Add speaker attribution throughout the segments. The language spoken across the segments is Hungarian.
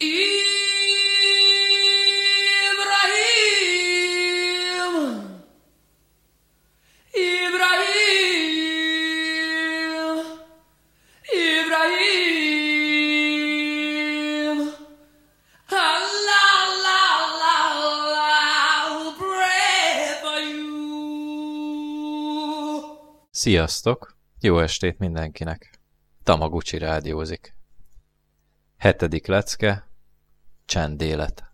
Speaker 1: Ibrahim.
Speaker 2: Sziasztok! Jó estét mindenkinek! Tamaguchi rádiózik. Hetedik lecke, csendélet.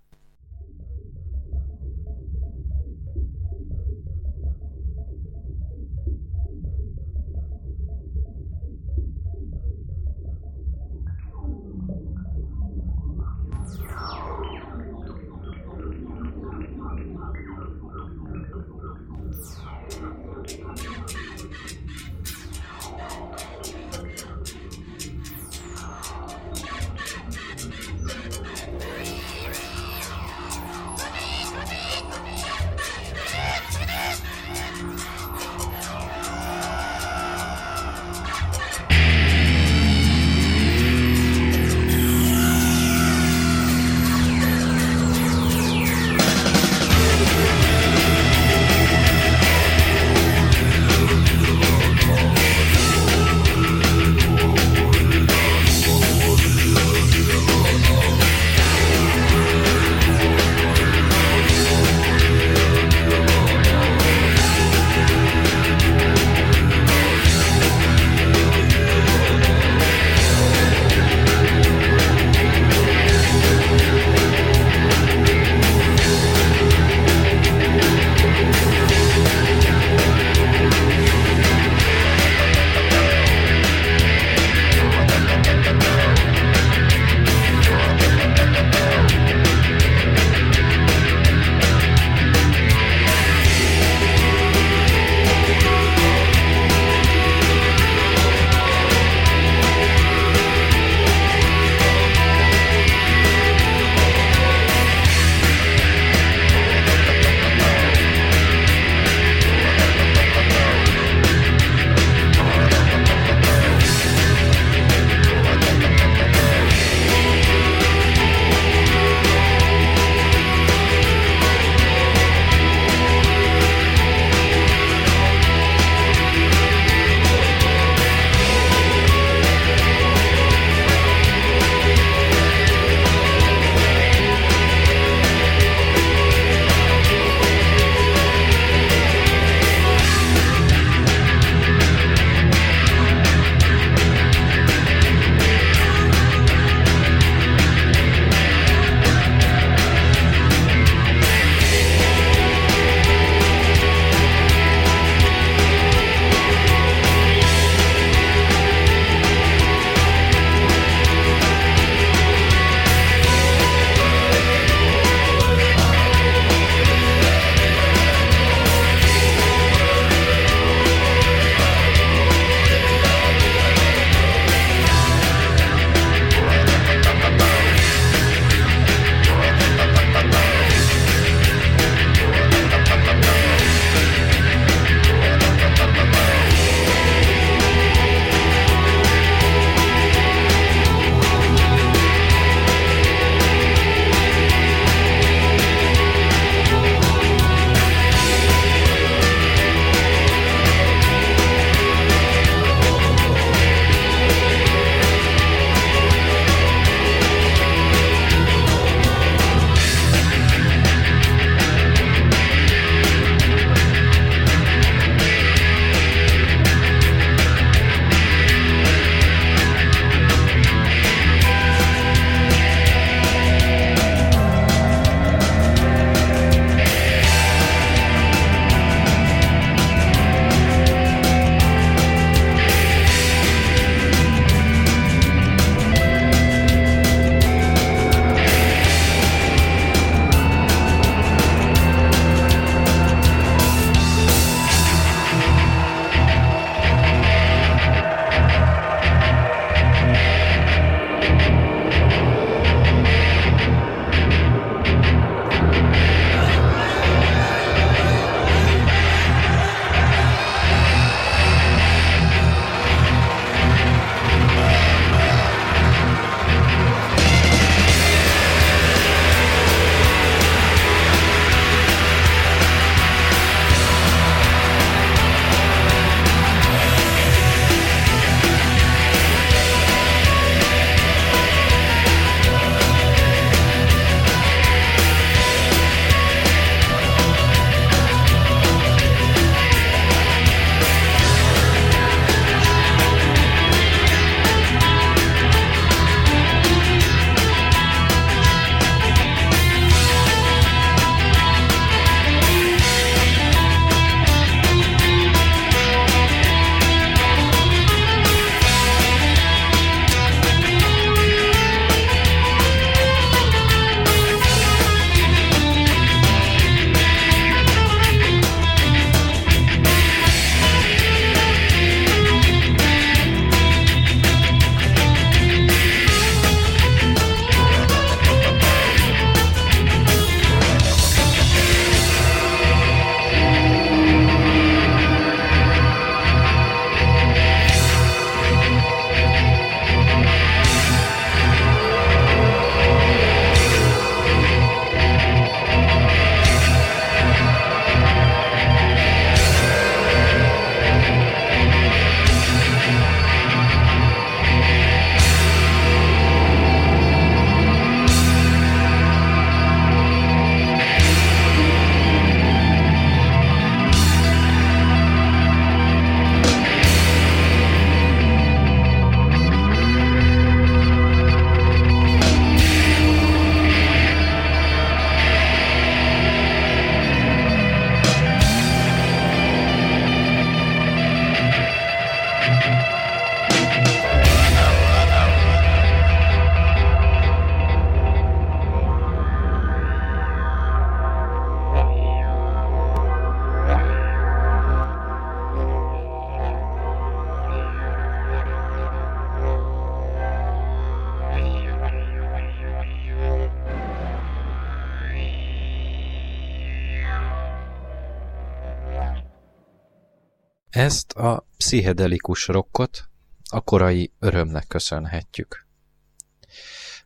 Speaker 2: Ezt a pszichedelikus rockot a korai örömnek köszönhetjük.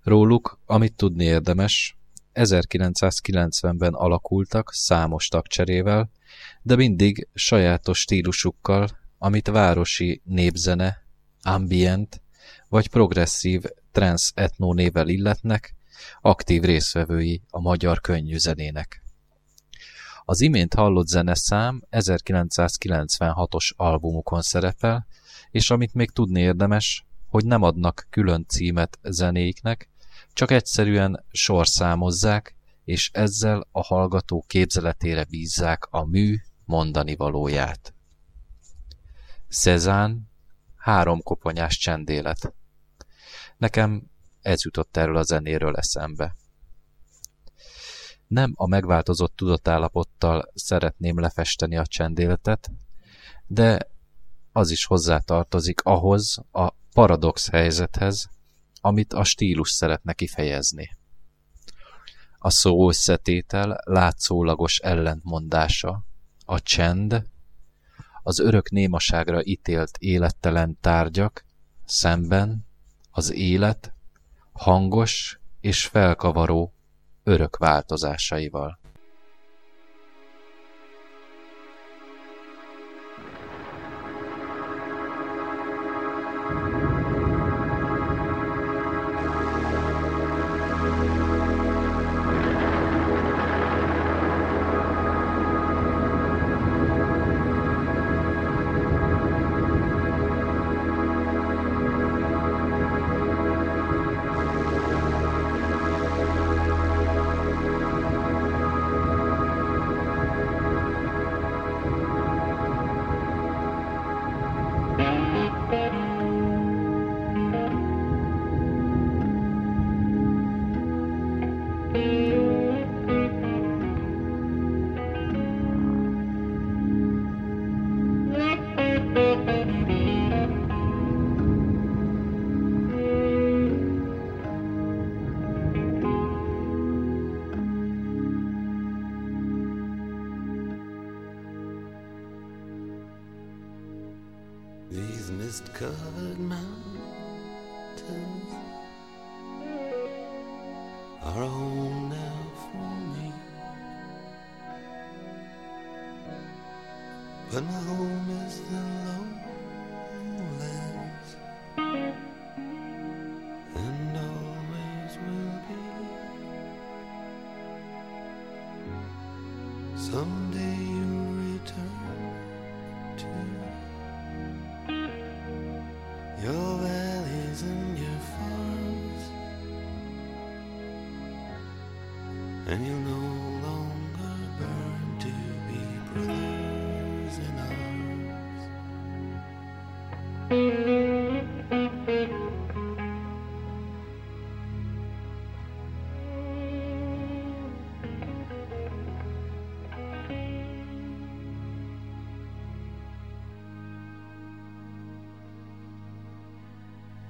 Speaker 2: Róluk, amit tudni érdemes, 1990-ben alakultak számos tagcserével, de mindig sajátos stílusukkal, amit városi népzene, ambient vagy progresszív trance etno nével illetnek, aktív részvevői a magyar könnyűzenének. Az imént hallott zeneszám 1996-os albumukon szerepel, és amit még tudni érdemes, hogy nem adnak külön címet zenéiknek, csak egyszerűen sorszámozzák, és ezzel a hallgató képzeletére bízzák a mű mondani valóját. Szezán, három koponyás csendélet. Nekem ez jutott erről a zenéről eszembe. Nem a megváltozott tudatállapottal szeretném lefesteni a csendéletet, de az is hozzátartozik ahhoz a paradox helyzethez, amit a stílus szeretne kifejezni. A szó összetétel látszólagos ellentmondása, a csend, az örök némaságra ítélt élettelen tárgyak, szemben az élet hangos és felkavaró örök változásaival.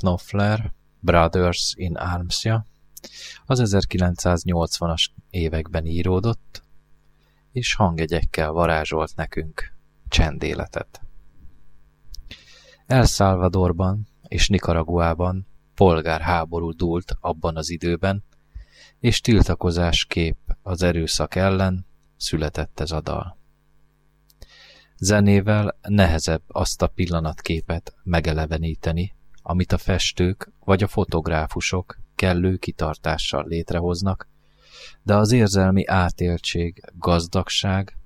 Speaker 2: Knopfler Brothers in Arms-ja az 1980-as években íródott, és hangjegyekkel varázsolt nekünk csendéletet. El Salvadorban és Nikaraguában polgárháború dúlt abban az időben, és tiltakozás kép az erőszak ellen született ez a dal. Zenével nehezebb azt a pillanatképet megeleveníteni, amit a festők vagy a fotográfusok kellő kitartással létrehoznak, de az érzelmi átéltség, gazdagság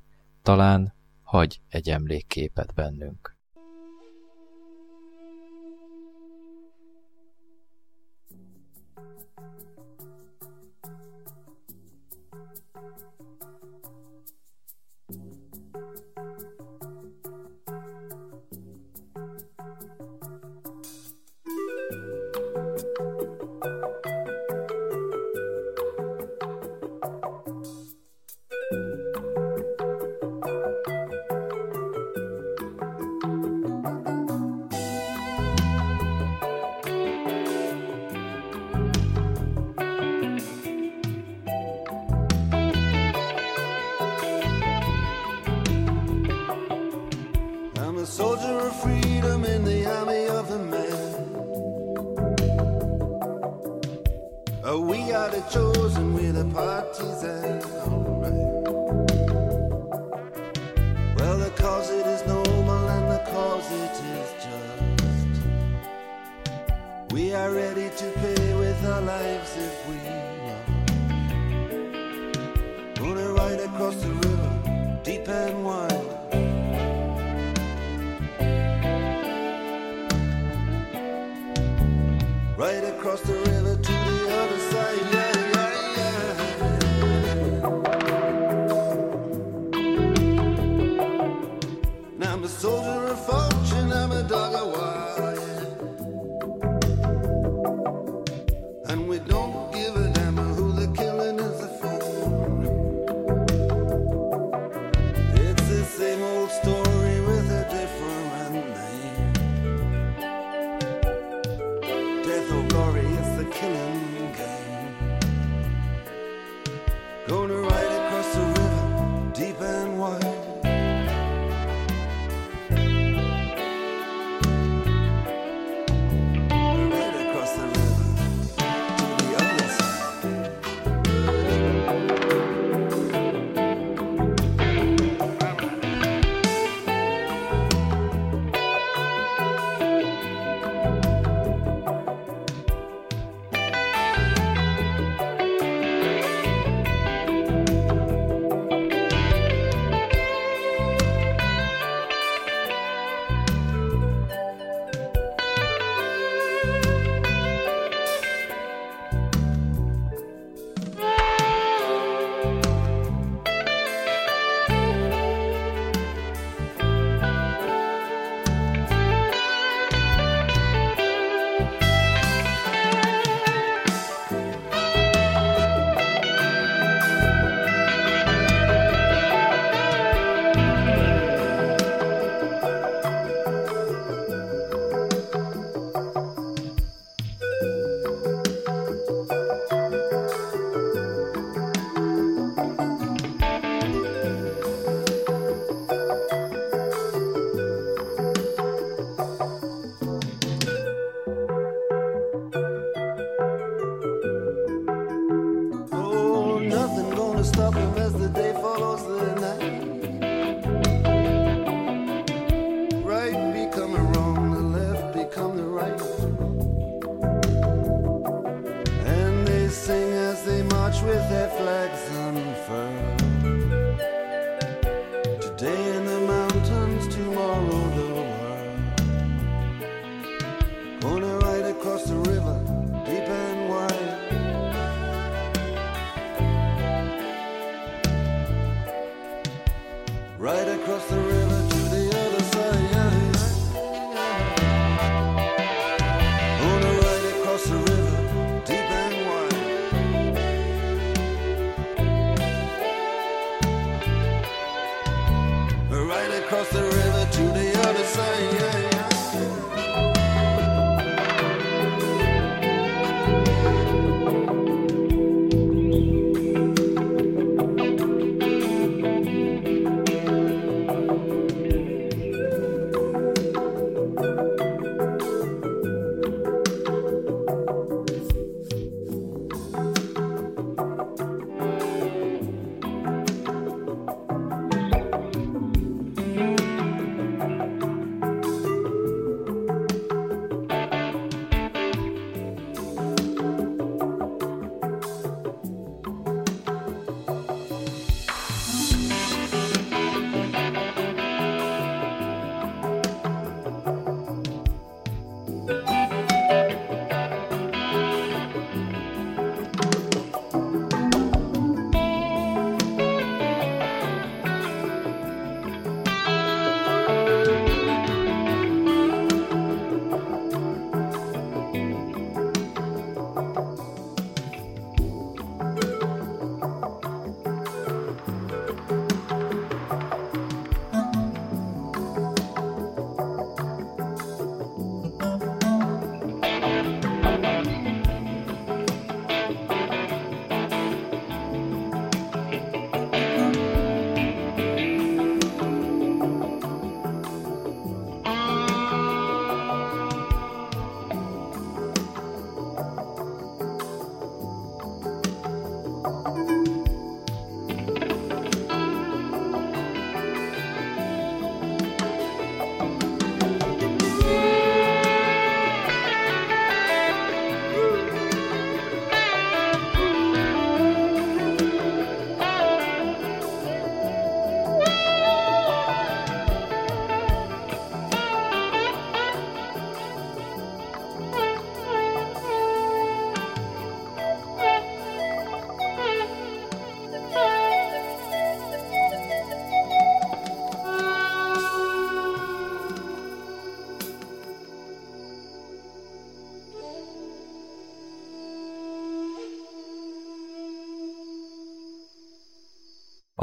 Speaker 2: talán hagy egy emlékképet bennünk.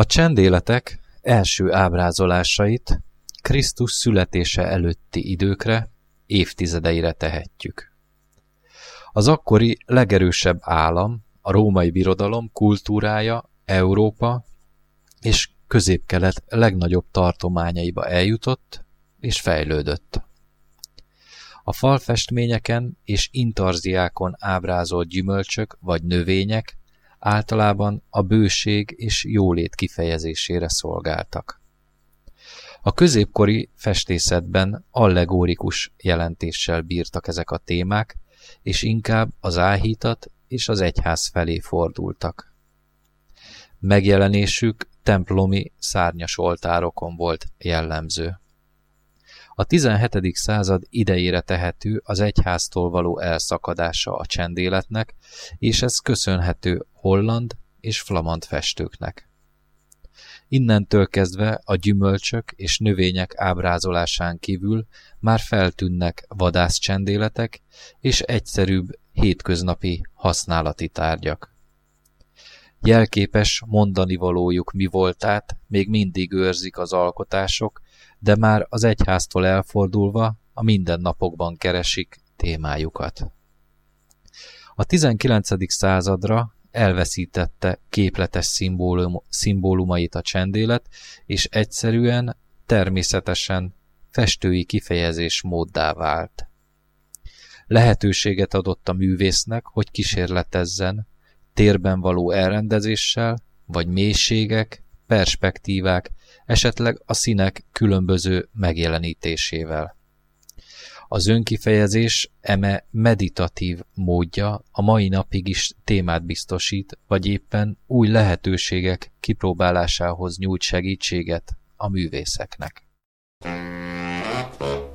Speaker 3: A
Speaker 2: csendéletek első ábrázolásait Krisztus születése előtti időkre, évtizedeire tehetjük. Az akkori legerősebb állam, a római birodalom kultúrája Európa és középkelet legnagyobb tartományaiba eljutott és fejlődött. A falfestményeken és intarziákon ábrázolt gyümölcsök vagy növények általában a bőség és jólét kifejezésére szolgáltak. A középkori festészetben allegórikus jelentéssel bírtak ezek a témák, és inkább az áhítat és az egyház felé fordultak. Megjelenésük templomi szárnyas oltárokon volt jellemző. A 17. század idejére tehető az egyháztól való elszakadása a csendéletnek, és ez köszönhető holland és flamand festőknek. Innentől kezdve a gyümölcsök és növények ábrázolásán kívül már feltűnnek vadászcsendéletek és egyszerűbb hétköznapi használati tárgyak. Jelképes mondani valójuk mi voltát még mindig őrzik az alkotások, de már az egyháztól elfordulva a mindennapokban keresik témájukat. A 19. századra elveszítette képletes szimbólum, szimbólumait a csendélet, és egyszerűen, természetesen festői kifejezés móddá vált. Lehetőséget adott a művésznek, hogy kísérletezzen, térben való elrendezéssel, vagy mélységek, perspektívák, esetleg a színek különböző megjelenítésével. Az önkifejezés eme meditatív módja a mai napig is témát biztosít, vagy éppen új lehetőségek kipróbálásához nyújt segítséget a művészeknek. Ahogy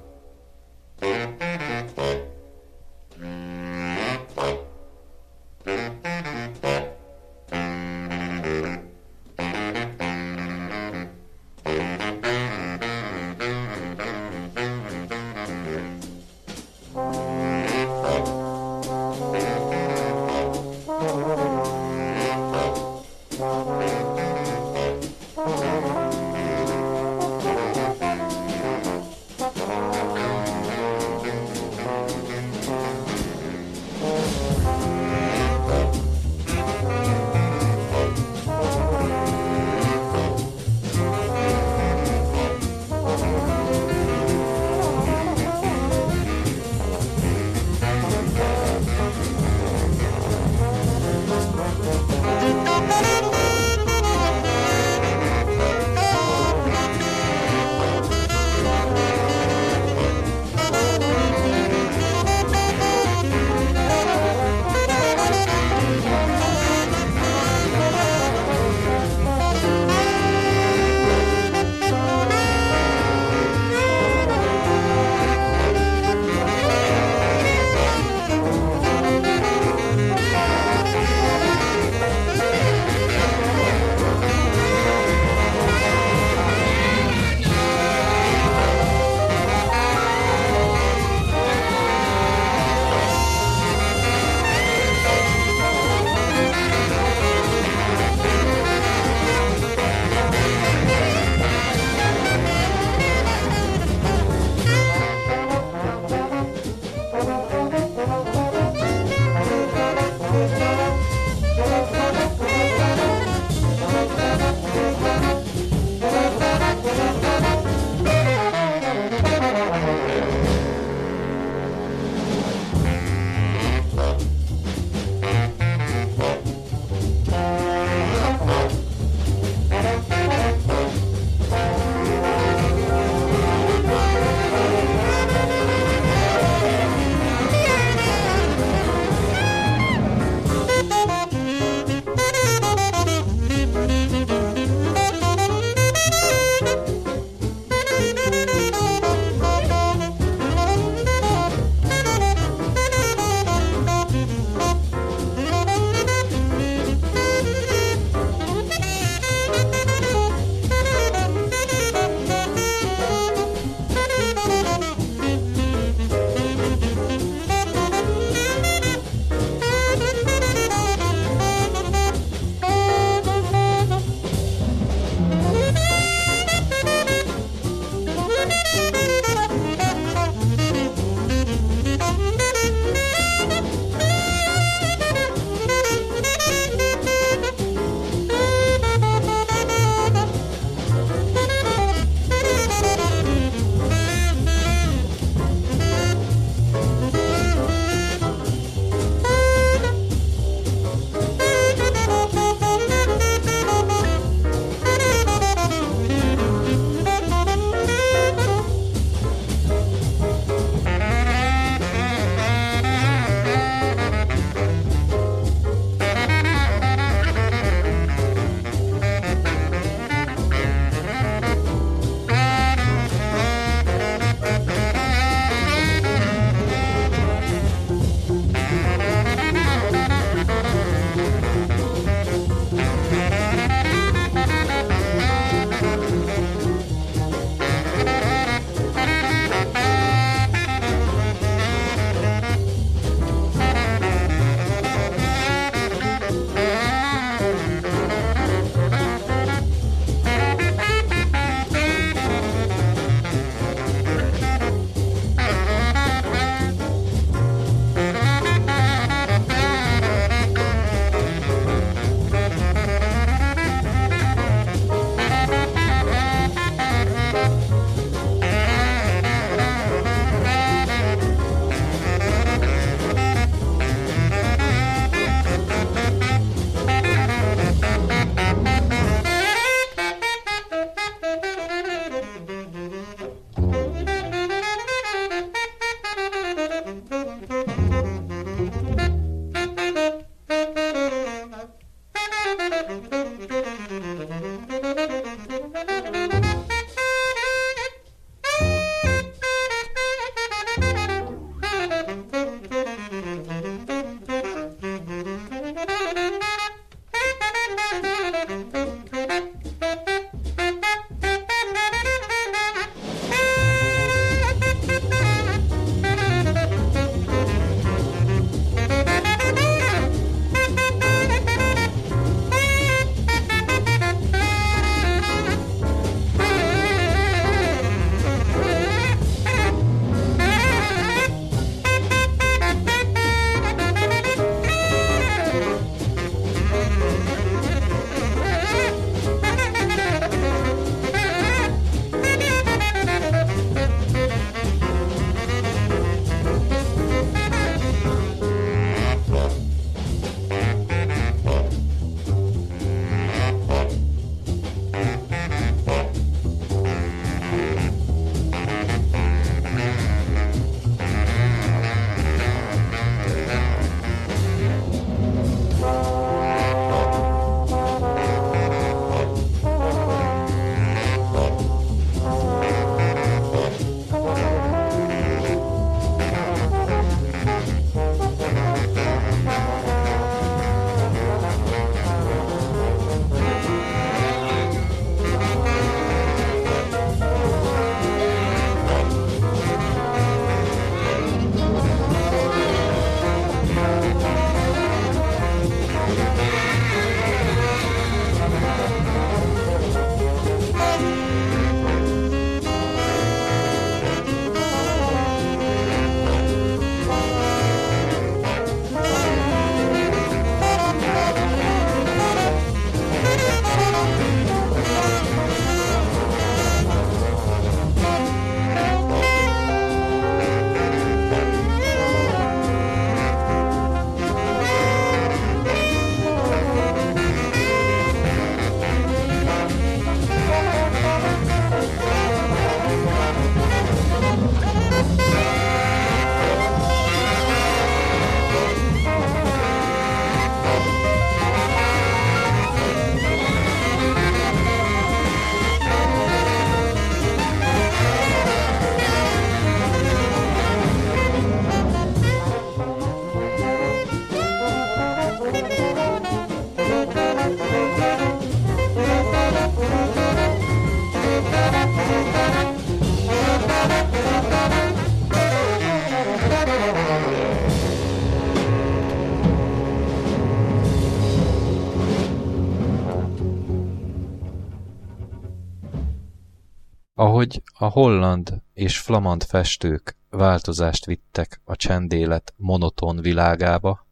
Speaker 2: a holland és flamand festők változást vittek a csendélet monoton világába,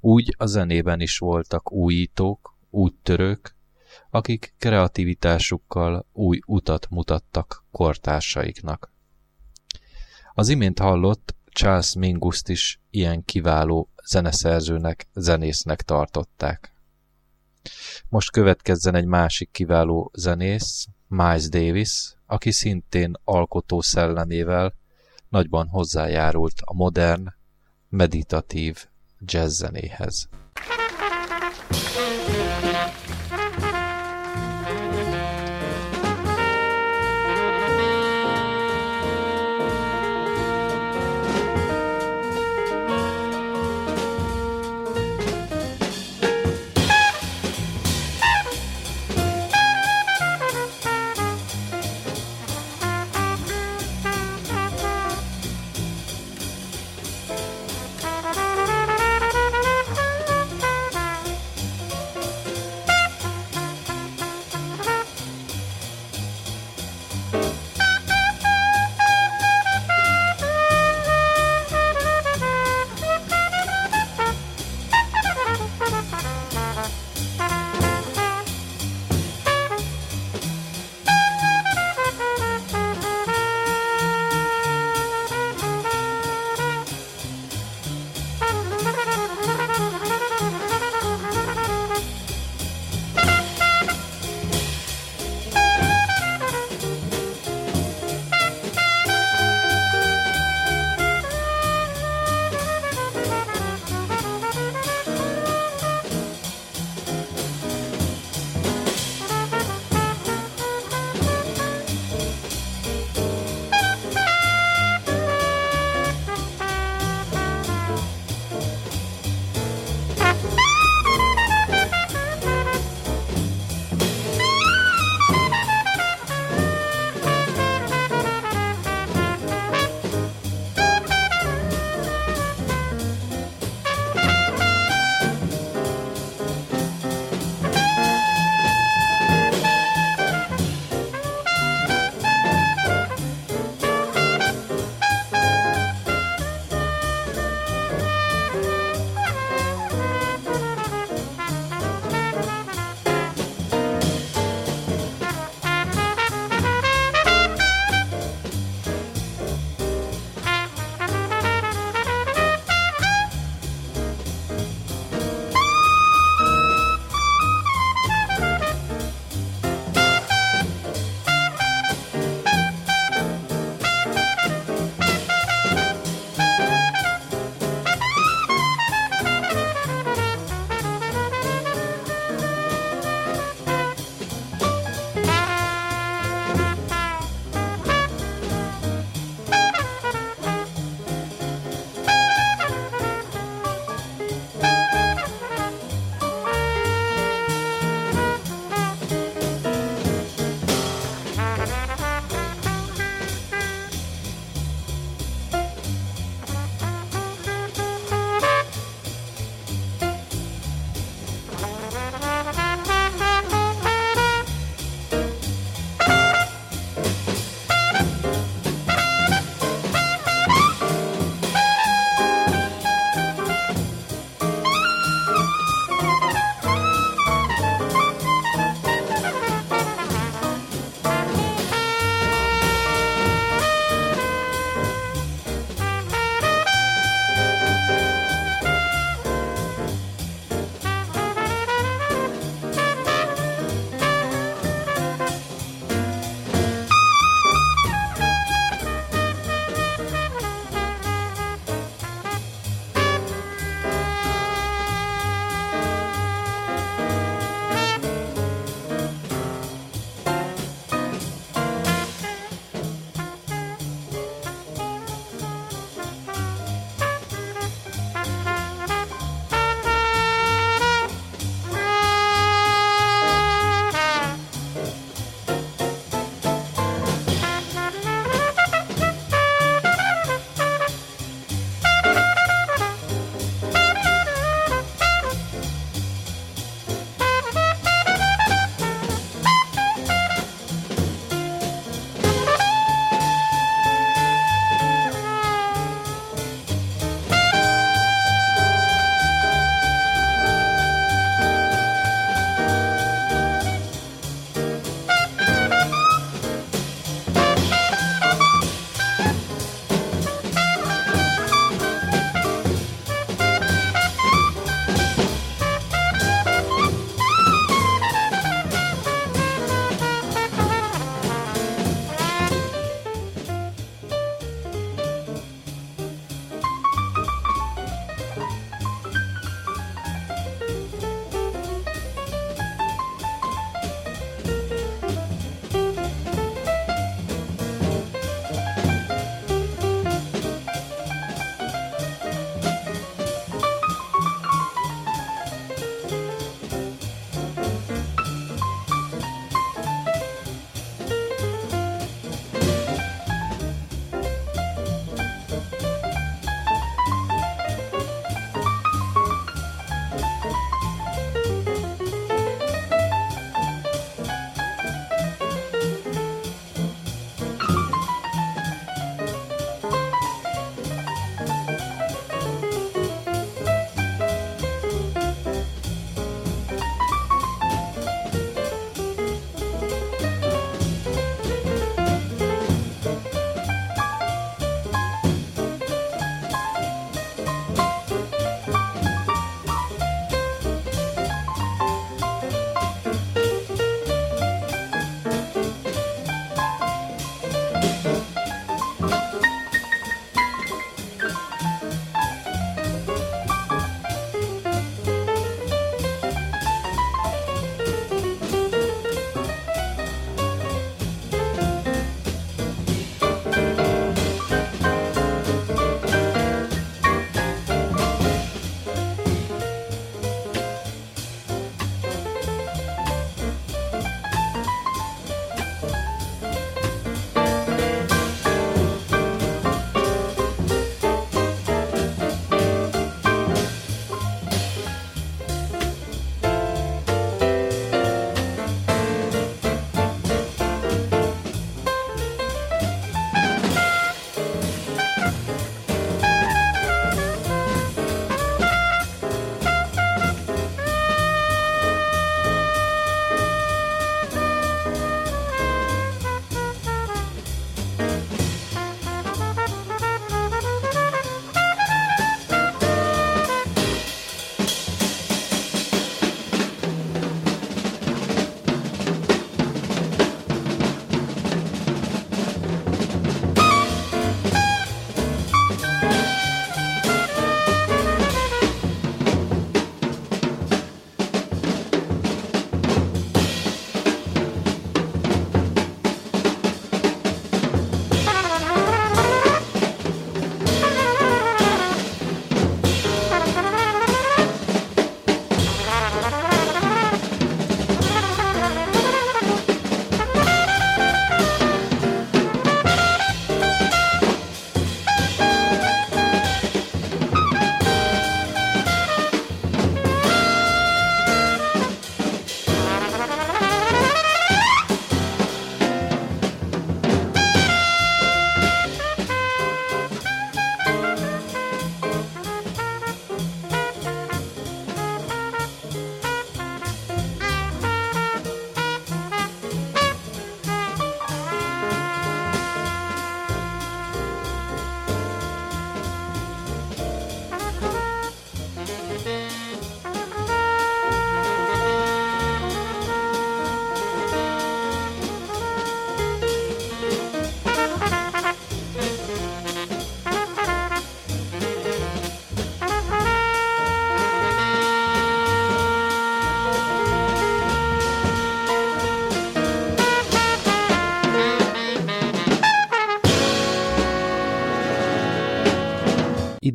Speaker 2: úgy a zenében is voltak újítók, úttörők, akik kreativitásukkal új utat mutattak kortársaiknak. Az imént hallott Charles Mingust is ilyen kiváló zeneszerzőnek, zenésznek tartották. Most következzen egy másik kiváló zenész, Miles Davis, aki szintén alkotó szellemével nagyban hozzájárult a modern, meditatív jazzzenéhez.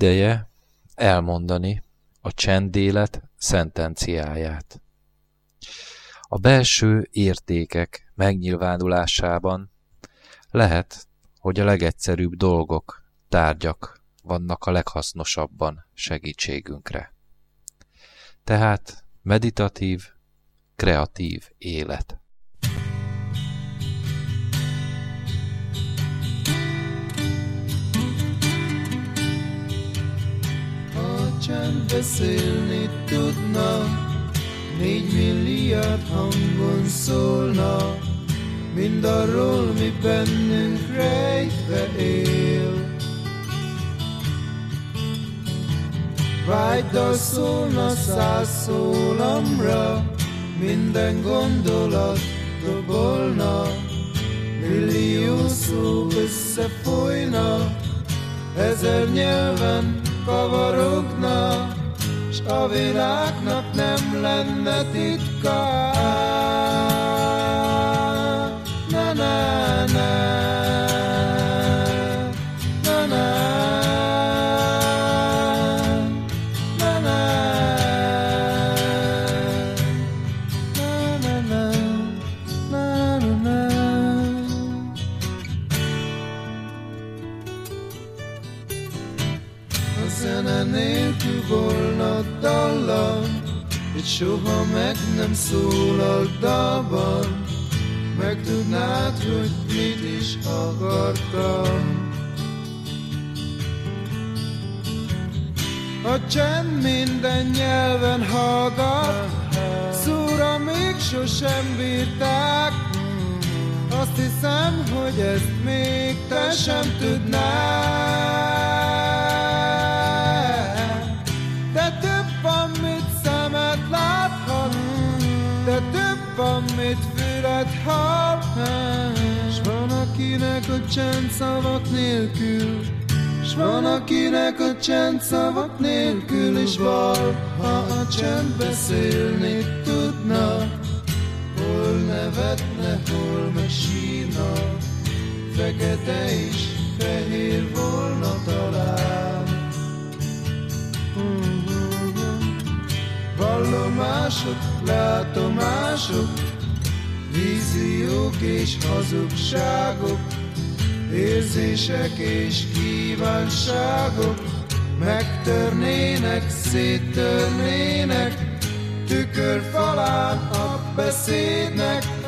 Speaker 2: Ideje elmondani a csendélet szentenciáját. A belső értékek megnyilvánulásában lehet, hogy a legegyszerűbb dolgok, tárgyak vannak a leghasznosabban segítségünkre. Tehát meditatív, kreatív élet.
Speaker 3: Csend beszélni tudna, négy milliárd hangon szólna, mindarról, mi bennünk rejtve él. Vágydal szólna száz szólamra, minden gondolat dobolna, millió szó összefolyna, ezer nyelven kavarogna, s a világnak nem lenne titka. Zene nélkül volna dallam, és soha meg nem szólal dalban. Megtudnád, hogy mit is akartam. A csend minden nyelven hallgat, szóra még sosem bírták. Azt hiszem, hogy ezt még te sem tudnád. Hall. S van, akinek a csend szavak nélkül, s van, akinek a csend szavak nélkül is val. Ha a csend beszélni tudna, hol nevetne, hol meg sírna, fekete és fehér volna talán. Vallomások, látomások, víziók és hazugságok, érzések és kívánságok, megtörnének, széttörnének, tükörfalán a beszédnek.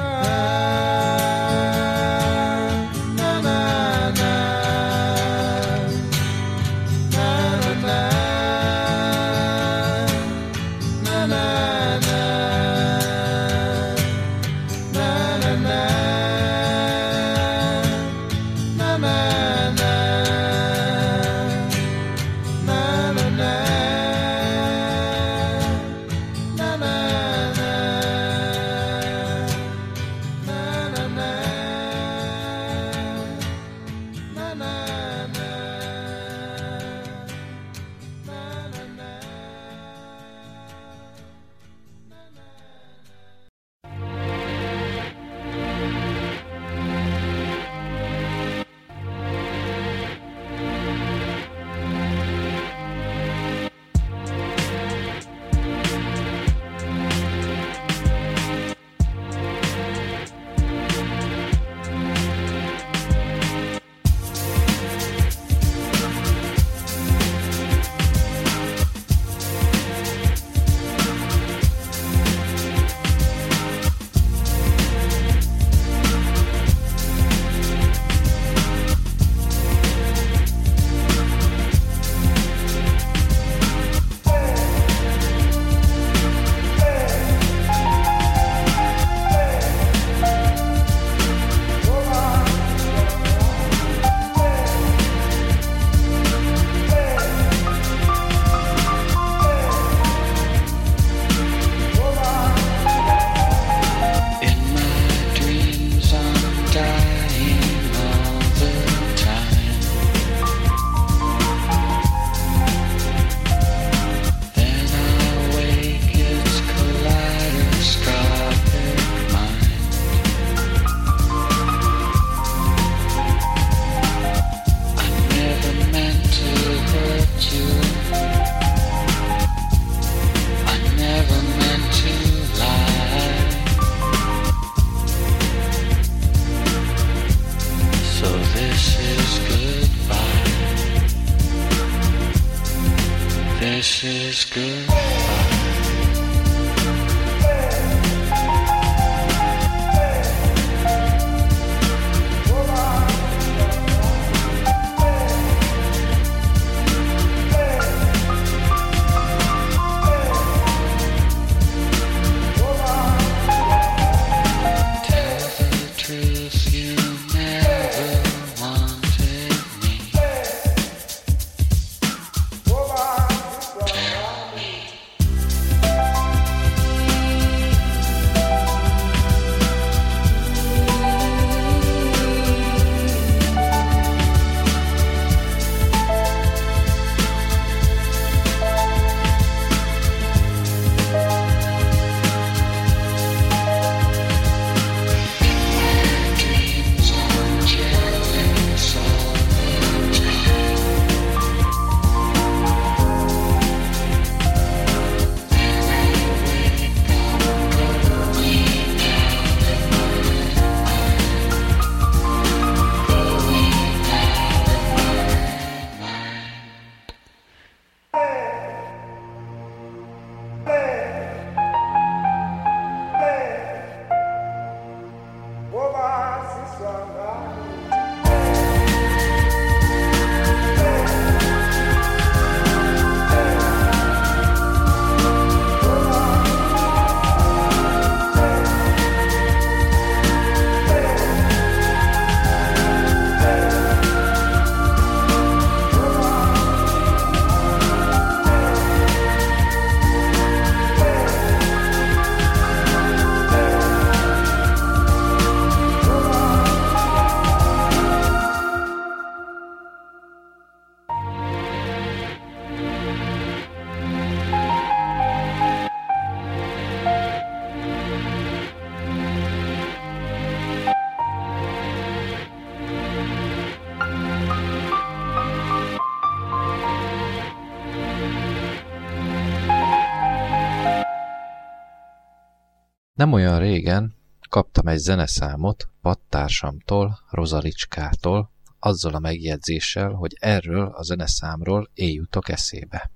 Speaker 2: Nem olyan régen kaptam egy zeneszámot pattársamtól, Rozalicskától, azzal a megjegyzéssel, hogy erről a zeneszámról én jutok eszébe.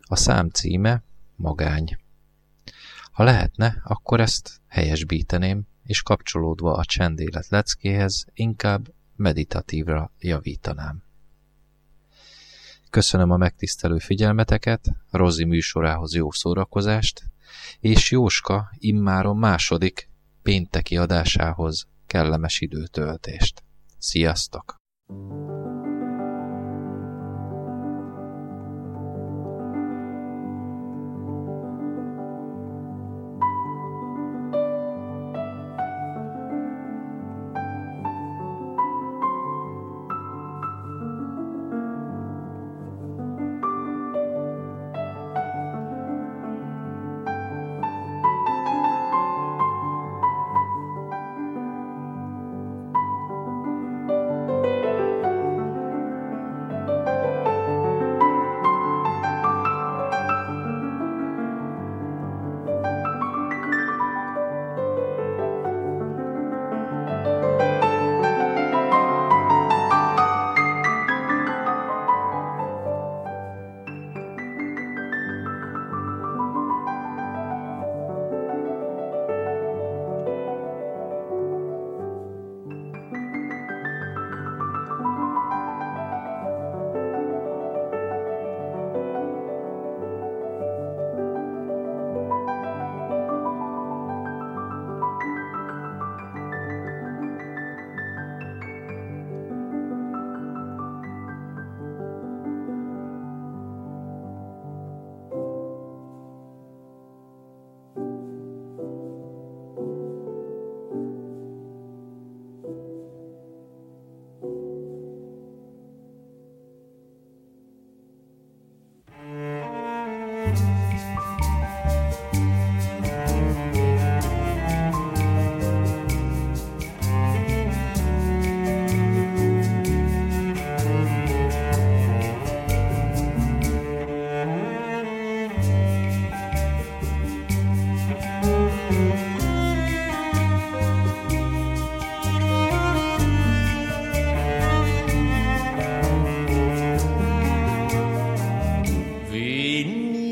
Speaker 2: A szám címe Magány. Ha lehetne, akkor ezt helyesbíteném, és kapcsolódva a csendélet leckéhez inkább meditatívra javítanám. Köszönöm a megtisztelő figyelmeteket, Rozi műsorához jó szórakozást, és Jóska immáron második pénteki adásához kellemes időtöltést. Sziasztok!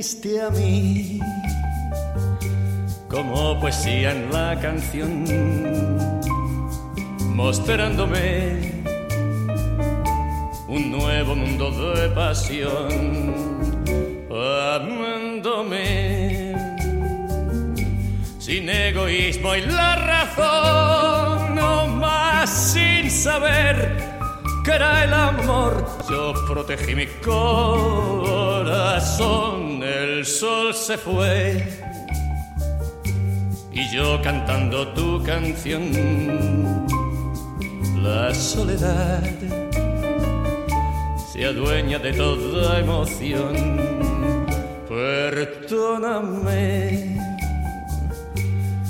Speaker 4: A mí como poesía en la canción, mostrándome un nuevo mundo de pasión, amándome sin egoísmo y la razón, no más sin saber que era el amor. Yo protegí mi corazón, el sol se fue. Y yo cantando tu canción, la soledad se adueña de toda emoción. Perdóname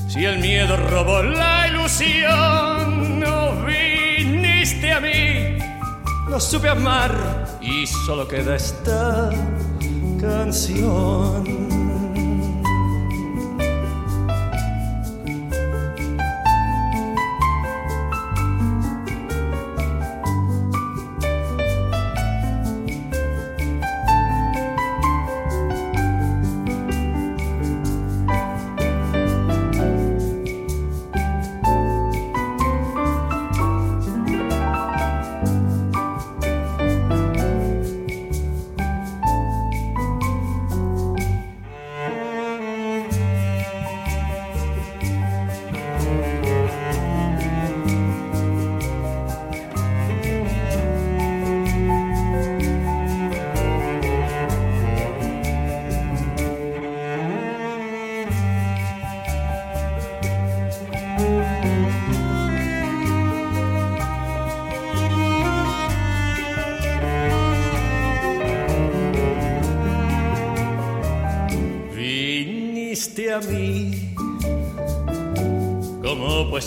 Speaker 4: si el miedo robó la ilusión, no viniste a mí, no supe amar y solo queda esta canción.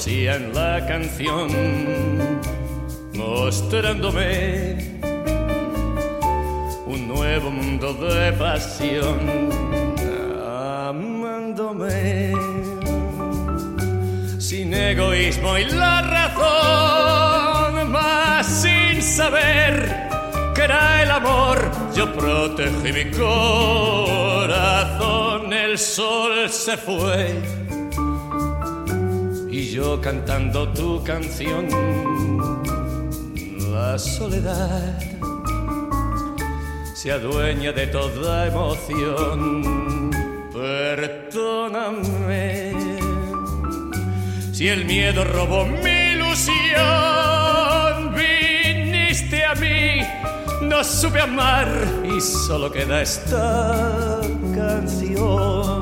Speaker 4: Poesía en la canción, mostrándome un nuevo mundo de pasión, amándome sin egoísmo y la razón, más sin saber que era el amor. Yo protegí mi corazón, el sol se fue cantando tu canción, la soledad se adueña de toda emoción. Perdóname si el miedo robó mi ilusión, viniste a mí, no supe amar y solo queda esta canción.